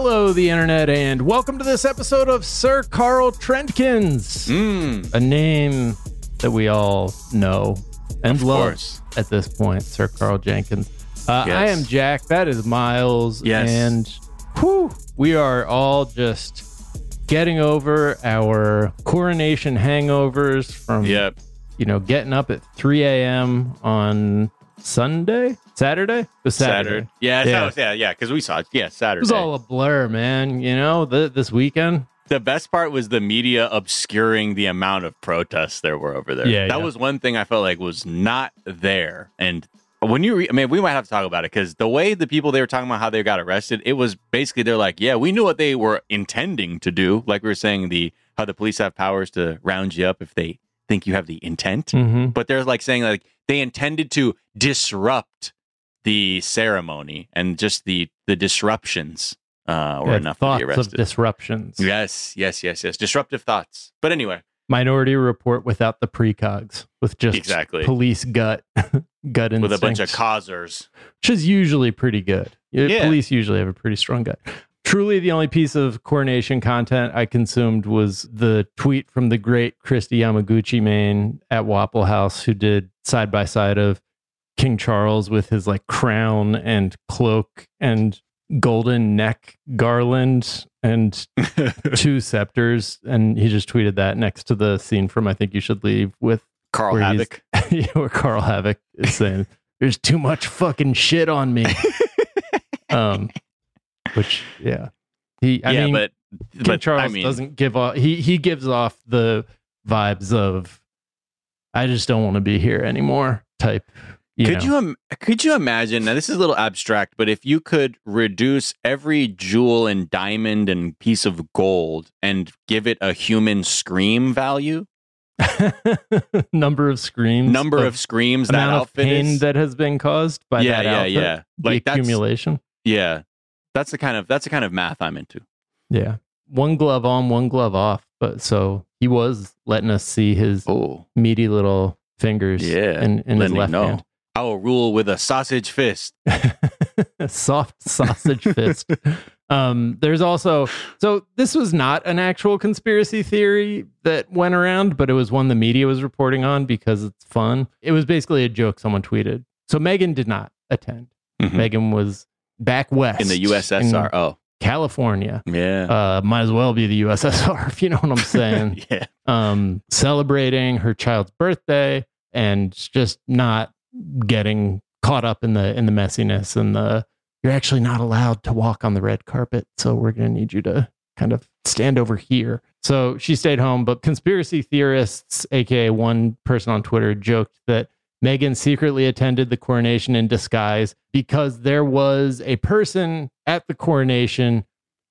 Hello, the internet, and welcome to this episode of Sir Carl Trendkins, Mm, a name that we all know and Of love course. at this point, Sir Karl Jenkins. Uh, Yes. I am Jack. That is Miles. Yes. And whew, we are all just getting over our coronation hangovers from, yep. you know, getting up at 3 a.m. on Sunday, Saturday, was Saturday. Saturday. Yeah, Yeah. was- yeah, yeah, because we saw it. Yeah, Saturday. It was all a blur, man. You know, th- this weekend. the best part was the media obscuring the amount of protests there were over there. Yeah, that yeah. was one thing I felt like was not there. And when you, re- I mean, we might have to talk about it because the way the people they were talking about how they got arrested, it was basically they're like, yeah, we knew what they were intending to do. Like we were saying, the how the police have powers to round you up if they think you have the intent. Mm-hmm. But they're like saying like they intended to disrupt the ceremony and just the the disruptions uh, were enough to thoughts be of arrested. disruptions. Yes, yes, yes, yes. Disruptive thoughts. But anyway, Minority Report without the precogs, with just Exactly. police gut, gut instincts, with a bunch of causers. which is usually pretty good. Yeah. Police usually have a pretty strong gut. Truly, the only piece of coronation content I consumed was the tweet from the great Kristi Yamaguchi main at Waffle House, who did side by side of King Charles with his like crown and cloak and golden neck garland and two scepters. And he just tweeted that next to the scene from I Think You Should Leave with Carl Where Havoc. where Carl Havoc is saying, "There's too much fucking shit on me." um, which yeah, he. I yeah, mean, but King but Charles I mean, doesn't give off. He he gives off the vibes of, "I just don't want to be here anymore." Type. You could know. you im- could you imagine? Now this is a little abstract, but if you could reduce every jewel and diamond and piece of gold and give it a human scream value, number of screams, number of, screams that amount of pain is, that has been caused by yeah, that yeah, outfit, yeah. the Like that's accumulation. yeah, that's the kind of that's the kind of math I'm into. Yeah. One glove on, one glove off. But so he was letting us see his Oh, meaty little fingers Yeah, in, in his left hand. I will rule with a sausage fist. Soft sausage fist. Um, there's also so this was not an actual conspiracy theory that went around, but it was one the media was reporting on because it's fun. It was basically a joke someone tweeted. So Meghan did not attend. Mhm. Meghan was back west in the USSR. in oh, California. yeah, Uh, might as well be the USSR if you know what I'm saying. yeah. um, celebrating her child's birthday and just not getting caught up in the in the messiness and the you're actually not allowed to walk on the red carpet, so we're gonna need you to kind of stand over here. So she stayed home, but conspiracy theorists, aka one person on Twitter, joked that Meghan secretly attended the coronation in disguise because there was a person at the coronation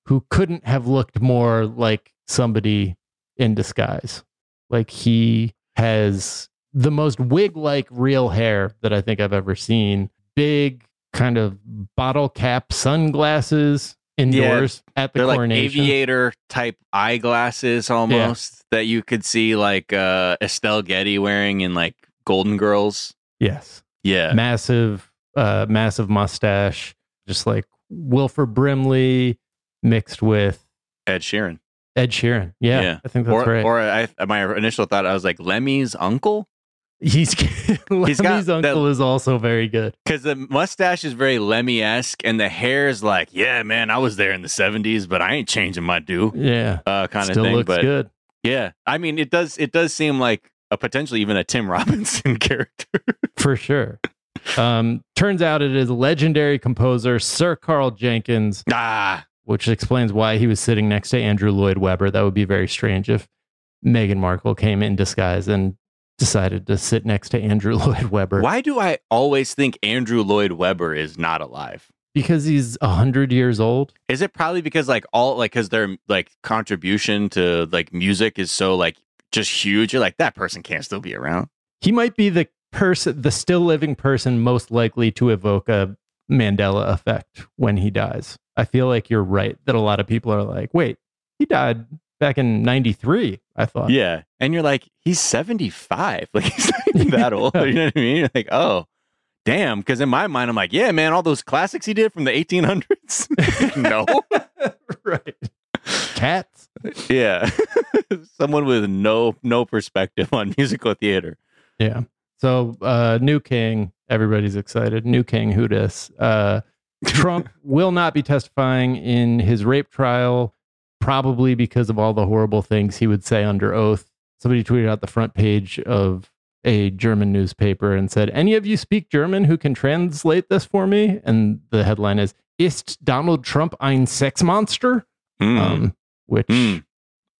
who couldn't have looked more like somebody in disguise. Like he has the most wig like real hair that I think I've ever seen. Big kind of bottle cap sunglasses indoors at the They're like coronation. aviator type eyeglasses almost that you could see like uh, Estelle Getty wearing in like Golden Girls. yes. Yeah. Massive uh massive mustache, just like Wilford Brimley mixed with Ed Sheeran. Ed Sheeran. Yeah, Yeah. I think that's or right. or I, my initial thought, I was like, Lemmy's uncle? He's Lemmy's got that- uncle is also very good. Because the mustache is very Lemmy esque, and the hair is like, yeah, man, I was there in the 70s, but I ain't changing my do Yeah, uh, kind of thing. looks but good. yeah, I mean, it does, it does seem like a potentially even a Tim Robinson character. for sure. Um, turns out it is legendary composer Sir Karl Jenkins, ah, which explains why he was sitting next to Andrew Lloyd Webber. That would be very strange if Meghan Markle came in disguise and decided to sit next to Andrew Lloyd Webber why do I always think Andrew Lloyd Webber is not alive? because he's a hundred years old. Is it probably because like all like because their like contribution to like music is so like just huge? You're like that person can't still be around. He might be the person, the still living person most likely to evoke a Mandela effect when he dies. I feel like you're right that a lot of people are like, wait, he died back in 93, I thought. Yeah, and you're like he's 75, like he's not that old. You know what I mean? You're like oh. Damn, because in my mind, I'm like, yeah, man, all those classics he did from the 1800s. no, right. Cats. yeah, someone with no no perspective on musical theater. Yeah. So, uh, new king, everybody's excited. New king, who dis? Uh, Trump will not be testifying in his rape trial, probably because of all the horrible things he would say under oath. Somebody tweeted out the front page of a German newspaper and said, Any of you speak German who can translate this for me? And the headline is, Ist Donald Trump ein Sexmonster? Mm. Um, which, Mm.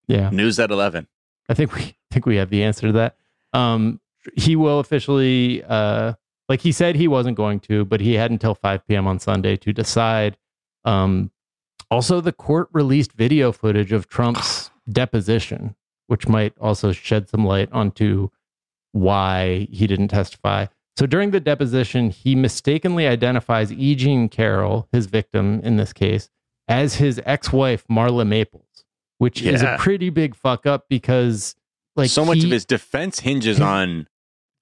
yeah. News at 11. I think we think we have the answer to that. Um, he will officially, uh, like he said, he wasn't going to, but he had until 5 p.m. on Sunday to decide. Um, also, the court released video footage of Trump's deposition, which might also shed some light onto why he didn't testify. So during the deposition, he mistakenly identifies E. Jean Carroll, his victim in this case, as his ex-wife Marla Maples, which is a pretty big fuck up because like so much he- of his defense hinges his- on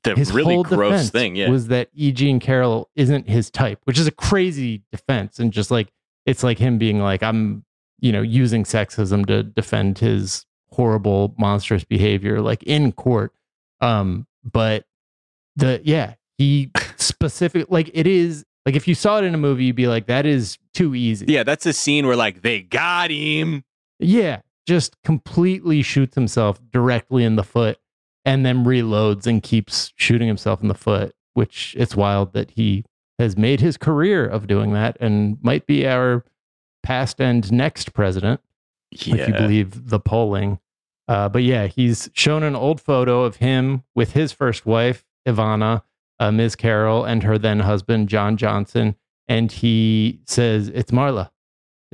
the his really gross thing. Yeah. was that E. Jean Carroll isn't his type, which is a crazy defense, and just like it's like him being like, I'm, you know, using sexism to defend his horrible, monstrous behavior, like in court. Um, but the yeah, he specific like it is like if you saw it in a movie, you'd be like, that is too easy. yeah, that's a scene where like they got him. Yeah, just completely shoots himself directly in the foot and then reloads and keeps shooting himself in the foot, which it's wild that he has made his career of doing that and might be our past and next president, if you believe the polling. Uh, but yeah, he's shown an old photo of him with his first wife, Ivana, uh, Ms. Carroll, and her then husband, John Johnson. And he says, It's Marla.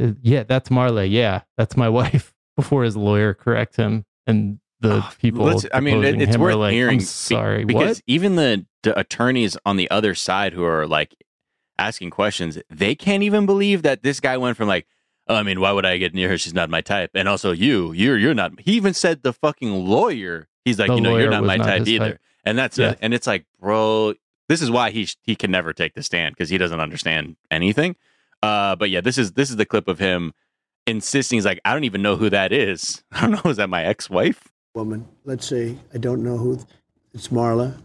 Uh, Yeah, that's Marla. Yeah, that's my wife. Before his lawyer corrects him, and the Oh, people. I mean, it- it's worth like, hearing I'm sorry, because what? even the, the attorneys on the other side who are like asking questions, they can't even believe that this guy went from like, oh, I mean, why would I get near her? She's not my type. And also, you, you're you're not. He even said the fucking lawyer. He's like, The you know, you're not my not type either. type. And that's Yeah. and it's like, bro, this is why he he can never take the stand because he doesn't understand anything. Uh, but yeah, this is this is the clip of him insisting. He's like, I don't even know who that is. I don't know. Is that my ex wife? Woman. Let's see. I don't know who. It's Marla.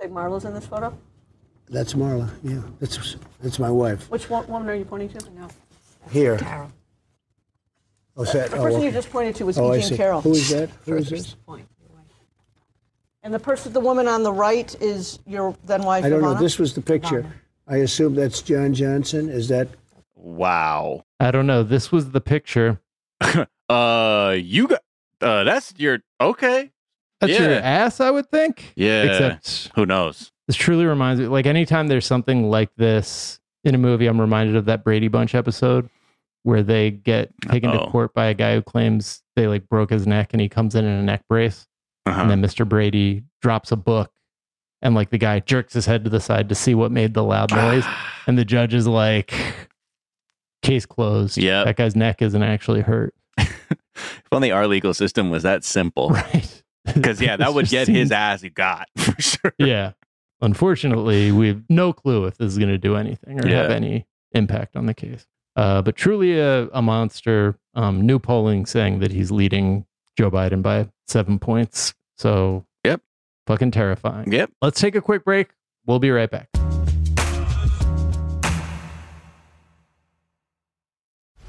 Say Marla's in this photo? That's Marla. Yeah, that's that's my wife. Which one, woman are you pointing to? No. Here. Carroll. Oh, is that? The oh, person you just pointed to was Oh, I E. Jean see. Carroll. Who is that? Who is this? And the person, the woman on the right is your then wife, I don't know. This was the picture. I assume that's John Johnson. Is that? Wow. I don't know. This was the picture. uh, you got uh, that's your okay. That's your ass, I would think. Yeah. Except Who knows? this truly reminds me like anytime there's something like this in a movie, I'm reminded of that Brady Bunch episode where they get taken to Uh-oh. court by a guy who claims they like broke his neck and he comes in in a neck brace. Uh-huh. And then Mr. Brady drops a book and like the guy jerks his head to the side to see what made the loud noise. and the judge is like, case closed. Yeah. That guy's neck isn't actually hurt. If only our legal system was that simple. Right. Because yeah, that would get his seems- ass got for sure. Yeah. Unfortunately, we have no clue if this is going to do anything or have any impact on the case. Uh, but truly a, a monster. Um, new polling saying that he's leading Joe Biden by seven points. So, Yep. fucking terrifying. Yep. Let's take a quick break. We'll be right back.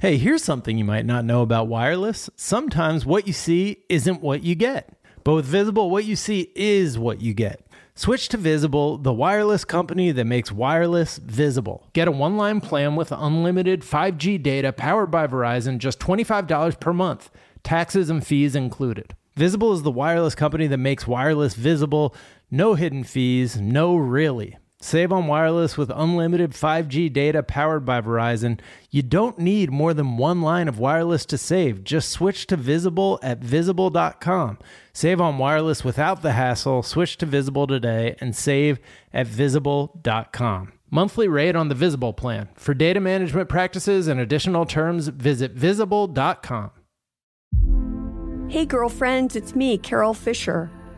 Hey, here's something you might not know about wireless. Sometimes what you see isn't what you get. But with Visible, what you see is what you get. Switch to Visible, the wireless company that makes wireless visible. Get a one line plan with unlimited 5G data powered by Verizon, just $25 per month, taxes and fees included. Visible is the wireless company that makes wireless visible. No hidden fees, no really. Save on wireless with unlimited 5G data powered by Verizon. You don't need more than one line of wireless to save. Just switch to Visible at visible.com. Save on wireless without the hassle. Switch to Visible today and save at visible.com. Monthly rate on the Visible plan. For data management practices and additional terms, visit visible.com. Hey, girlfriends, it's me, Carol Fisher.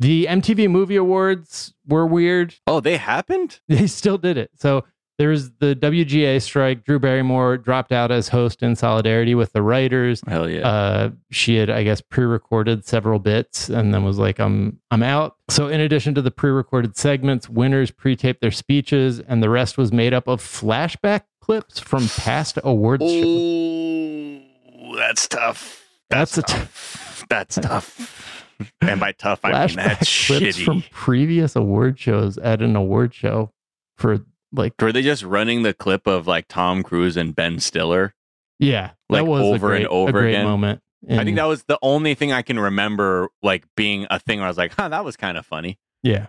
the MTV Movie Awards were weird. Oh, they happened? They still did it. So there was the WGA strike. Drew Barrymore dropped out as host in solidarity with the writers. Hell yeah. Uh, she had, I guess, pre-recorded several bits and then was like, "I'm, I'm out." So, in addition to the pre-recorded segments, winners pre-taped their speeches, and the rest was made up of flashback clips from past awards. shows. That's tough. That's That's, t- tough. that's tough. And by tough, I mean that's shitty. from previous award shows at an award show for like, Were they just running the clip of like Tom Cruise and Ben Stiller? yeah, Like that over and over a great again? moment. I think that was the only thing I can remember, like being a thing where I was like, "Huh, that was kind of funny." Yeah.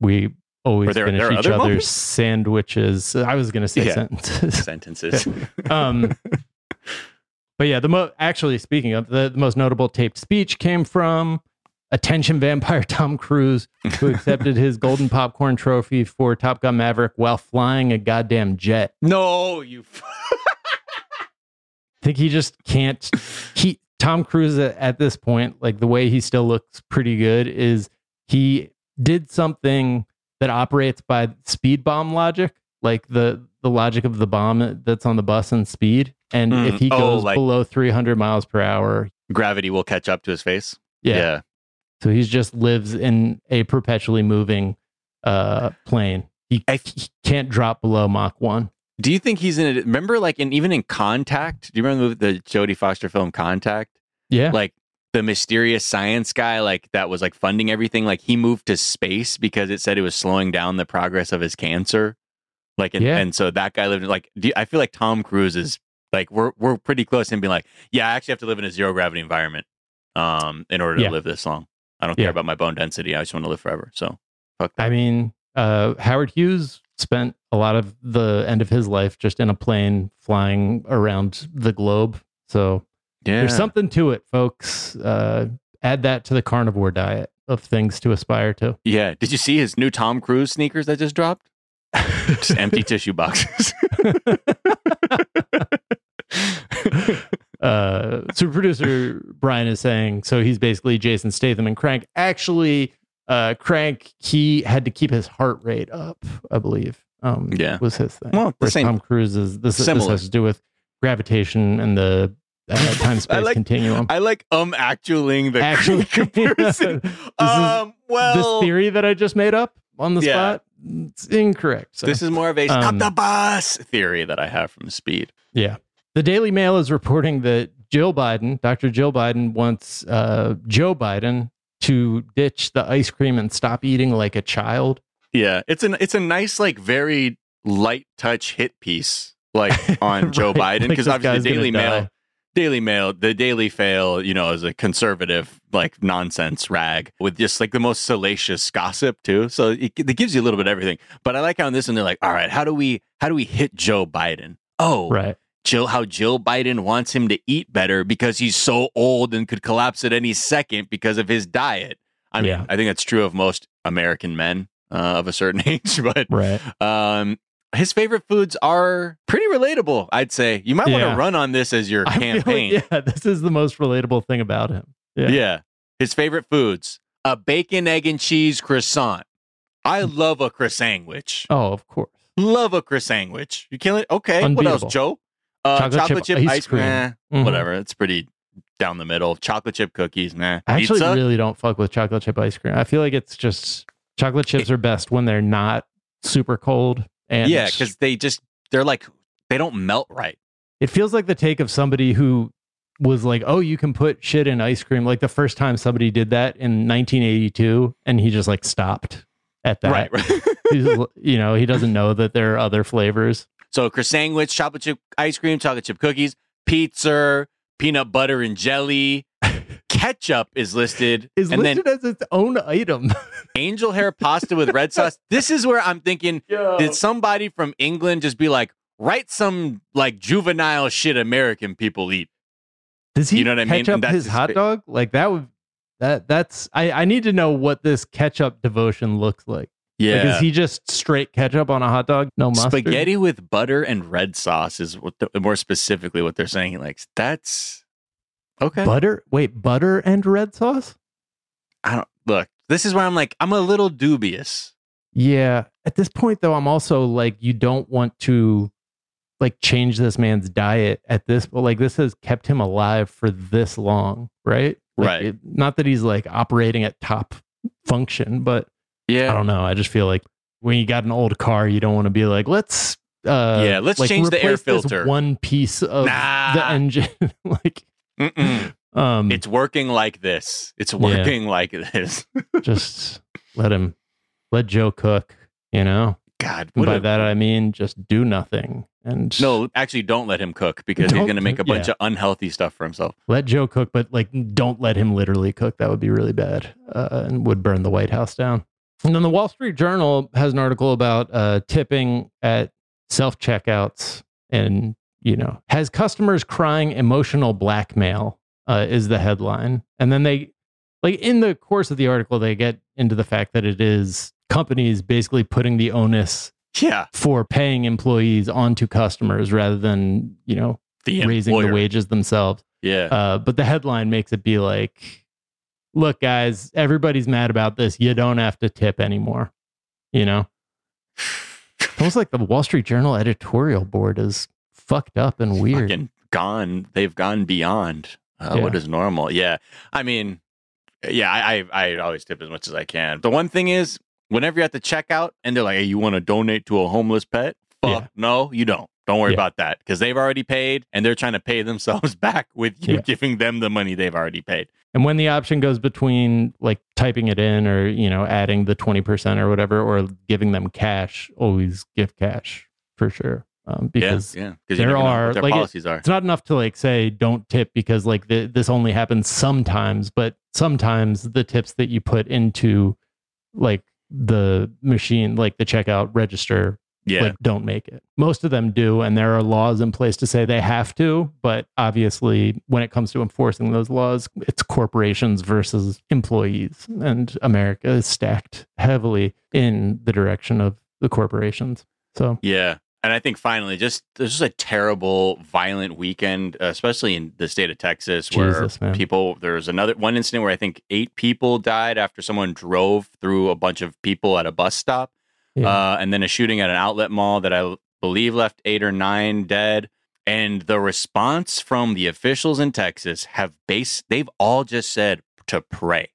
We always there- finish there each other other's moments? sandwiches. I was going to say Yeah. sentences. Sentences. um, but yeah, the mo- actually speaking of the, the most notable taped speech came from attention vampire Tom Cruise, who accepted his golden popcorn trophy for Top Gun Maverick while flying a goddamn jet. no, you. I think he just can't. He Tom Cruise at, at this point, like the way he still looks pretty good, is he did something that operates by speed bomb logic, like the the logic of the bomb that's on the bus and speed. And Mm. if he Oh, goes like- below 300 miles per hour, Gravity will catch up to his face. yeah. yeah. So he just lives in a perpetually moving uh plane. He, he can't drop below Mach one. Do you think he's in it? Remember, like, in even in Contact? Do you remember the, the Jodie Foster film Contact? Yeah. Like the mysterious science guy, like that was like funding everything. Like he moved to space because it said it was slowing down the progress of his cancer. Like, and, Yeah. and so that guy lived in like. Do I feel like Tom Cruise is like we're we're pretty close him being like, yeah, I actually have to live in a zero gravity environment, um, in order to Yeah. live this long. I don't care about my bone density. I just want to live forever. So, fuck that. I mean, uh, Howard Hughes spent a lot of the end of his life just in a plane flying around the globe. So yeah, there's something to it, folks. Uh, add that to the carnivore diet of things to aspire to. Yeah. Did you see his new Tom Cruise sneakers that just dropped? Just empty tissue boxes. uh, super producer Brian is saying so he's basically Jason Statham and Crank. Actually, uh, Crank he had to keep his heart rate up, I believe. Um, Yeah. was his thing. Well, the Whereas same- Tom Cruise is this, this has to do with gravitation and the uh, time space like- continuum. I like um actualing the Actually, comparison. This is- um, well, this theory that I just made up on the Yeah. spot, it's incorrect. So, this is more of a stop Um, the bus theory that I have from Speed. Yeah. The Daily Mail is reporting that Jill Biden, Dr. Jill Biden, wants uh, Joe Biden to ditch the ice cream and stop eating like a child. Yeah, it's an it's a nice like very light touch hit piece like on Joe Right, Biden because this obviously the Daily Mail die. Daily Mail, the Daily Fail, you know, is a conservative, like nonsense rag with just like the most salacious gossip too. So it, it gives you a little bit of everything. But I like how in this one they're like, all right, how do we how do we hit Joe Biden? Oh, Right. Jill, how Jill Biden wants him to eat better because he's so old and could collapse at any second because of his diet. I mean, Yeah. I think that's true of most American men uh, of a certain age, but Right. um, his favorite foods are pretty relatable. I'd say you might want to run on this as your I like, campaign. yeah, this is the most relatable thing about him. Yeah. Yeah. His favorite foods a bacon, egg, and cheese croissant. I love a croissant sandwich. Oh, of course. Love a croissant sandwich. You killing it? Okay. What else, Joe? Uh, chocolate, chip, ice cream. eh, Mhm. Whatever. It's pretty down the middle. Chocolate chip cookies, nah. I actually Pizza? really don't fuck with chocolate chip ice cream. I feel like it's just chocolate chips are best when they're not super cold. And yeah, because they just they're like they don't melt right. it feels like the take of somebody who was like, "Oh, you can put shit in ice cream." Like the first time somebody did that in 1982, and he just like stopped at that. Right, right. He's, you know, he doesn't know that there are other flavors. So croissant sandwich, chocolate chip ice cream, chocolate chip cookies, pizza, peanut butter and jelly. Ketchup is listed, Is and listed then as its own item. angel hair pasta with red sauce. This is where I'm thinking, did somebody from England just be like, write some like juvenile shit American people eat? Does he You know what I mean? that's his hot dog? Like that would that that's I I need to know what this ketchup devotion looks like. Like, Yeah. is he just straight ketchup on a hot dog? No mustard. Spaghetti with butter and red sauce is what the, more specifically what they're saying. Like that's okay. Butter? Wait, butter and red sauce? I don't look. This is where I'm like, I'm a little dubious. Yeah. At this point though, I'm also like you don't want to like change this man's diet at this but like this has kept him alive for this long, right? Like, Right. it- not that he's like operating at top function, but yeah, I don't know. I just feel like when you got an old car, you don't want to be like, let's uh Yeah, let's like, change the air filter. one piece of Nah. the engine. like. Um It's working like this. It's working like this. just let him let Joe cook, you know? God, what by a- that I mean just do nothing and no, actually, don't let him cook because he's going to make a bunch yeah. of unhealthy stuff for himself. let Joe cook, but like don't let him literally cook. That would be really bad uh, and would burn the White House down. And then the Wall Street Journal has an article about uh, tipping at self checkouts and you know has customers crying emotional blackmail uh, is the headline. And then they like in the course of the article they get into the fact that it is companies basically putting the onus Yeah, for paying employees onto customers rather than you know the raising the wages themselves. Yeah, Uh, but the headline makes it be like, look, guys, everybody's mad about this. You don't have to tip anymore. You know? It's almost like the Wall Street Journal editorial board is fucked up and weird. fucking gone. They've gone beyond uh, Yeah. is normal. Yeah, I mean, yeah, I, I I always tip as much as I can. The one thing is, whenever you're at the checkout and they're like, "Hey, you want to donate to a homeless pet?" Fuck, Yeah. no, you don't. Don't worry Yeah. about that because they've already paid and they're trying to pay themselves back with you Yeah. giving them the money they've already paid. And when the option goes between like typing it in or, you know, adding the 20% or whatever, or giving them cash, always give cash for sure. Um, because yeah, yeah, there are like it- policies are. it's not enough to like say don't tip because like the, this only happens sometimes but sometimes the tips that you put into like the machine like the checkout register Yeah, like don't make it most of them do and there are laws in place to say they have to but obviously when it comes to enforcing those laws it's corporations versus employees and america is stacked heavily in the direction of the corporations so Yeah. And I think finally, just this is a terrible, violent weekend, uh, especially in the state of Texas, where man. people. There was another one incident where I think eight people died after someone drove through a bunch of people at a bus stop, Yeah. uh, and then a shooting at an outlet mall that I believe left eight or nine dead. And the response from the officials in Texas have base. They've all just said to pray.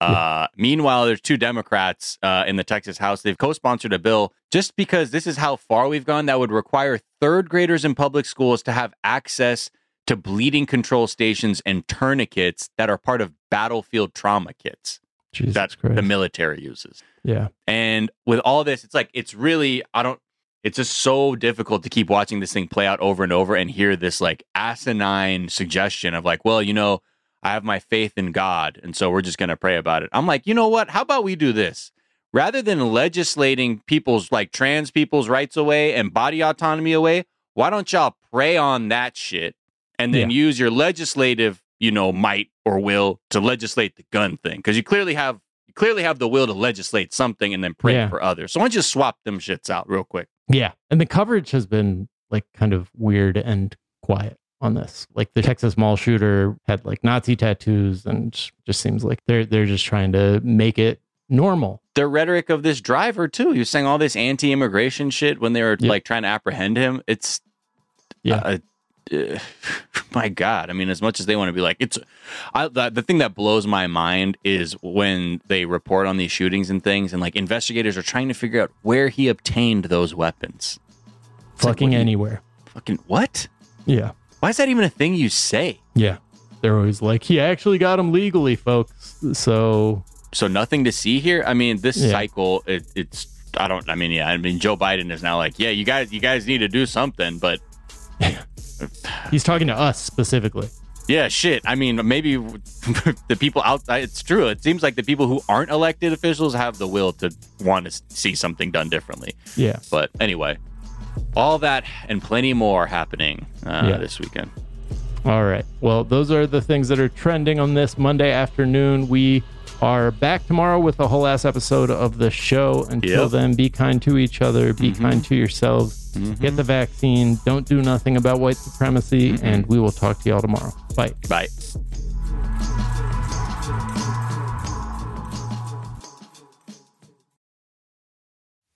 Uh, meanwhile, there's two Democrats uh, in the Texas House. They've co-sponsored a bill just because this is how far we've gone. That would require third graders in public schools to have access to bleeding control stations and tourniquets that are part of battlefield trauma kits jesus that christ the military uses. yeah And with all this, it's like it's really I don't. It's just so difficult to keep watching this thing play out over and over and hear this like asinine suggestion of like, well, you know, I have my faith in God, and so we're just going to pray about it. I'm like, you know what? How about we do this? Rather than legislating people's like trans people's rights away and body autonomy away, why don't y'all pray on that shit and then Yeah. use your legislative, you know, might or will to legislate the gun thing? Because you clearly have you clearly have the will to legislate something and then pray Yeah. for others. So why don't you swap them shits out real quick? Yeah. And the coverage has been like kind of weird and quiet on this. Like the Texas mall shooter had like Nazi tattoos and just seems like they're they're just trying to make it normal. The rhetoric of this driver too. He was saying all this anti-immigration shit when they were Yeah. like trying to apprehend him. It's Yeah. uh, uh, my God. I mean, as much as they want to be like, it's I, the, the thing that blows my mind is when they report on these shootings and things, and like investigators are trying to figure out where he obtained those weapons. It's Fucking what do you- anywhere. Fucking what? Yeah. Why is that even a thing you say? Yeah. They're always like, he actually got him legally, folks. So So nothing to see here. I mean, this Yeah. cycle, it, it's. I don't. I mean, yeah. I mean, Joe Biden is now like, yeah, you guys, you guys need to do something, but he's talking to us specifically. Yeah, shit. I mean, maybe the people outside, it's true. It seems like the people who aren't elected officials have the will to want to see something done differently. Yeah. But anyway, all that and plenty more happening uh, Yeah. this weekend. All right. Well, those are the things that are trending on this Monday afternoon. We are back tomorrow with a whole ass episode of the show. Until Yep. then, be kind to each other, be Mhm. kind to yourselves, Mhm. get the vaccine, don't do nothing about white supremacy, and we will talk to y'all tomorrow. Bye. Bye.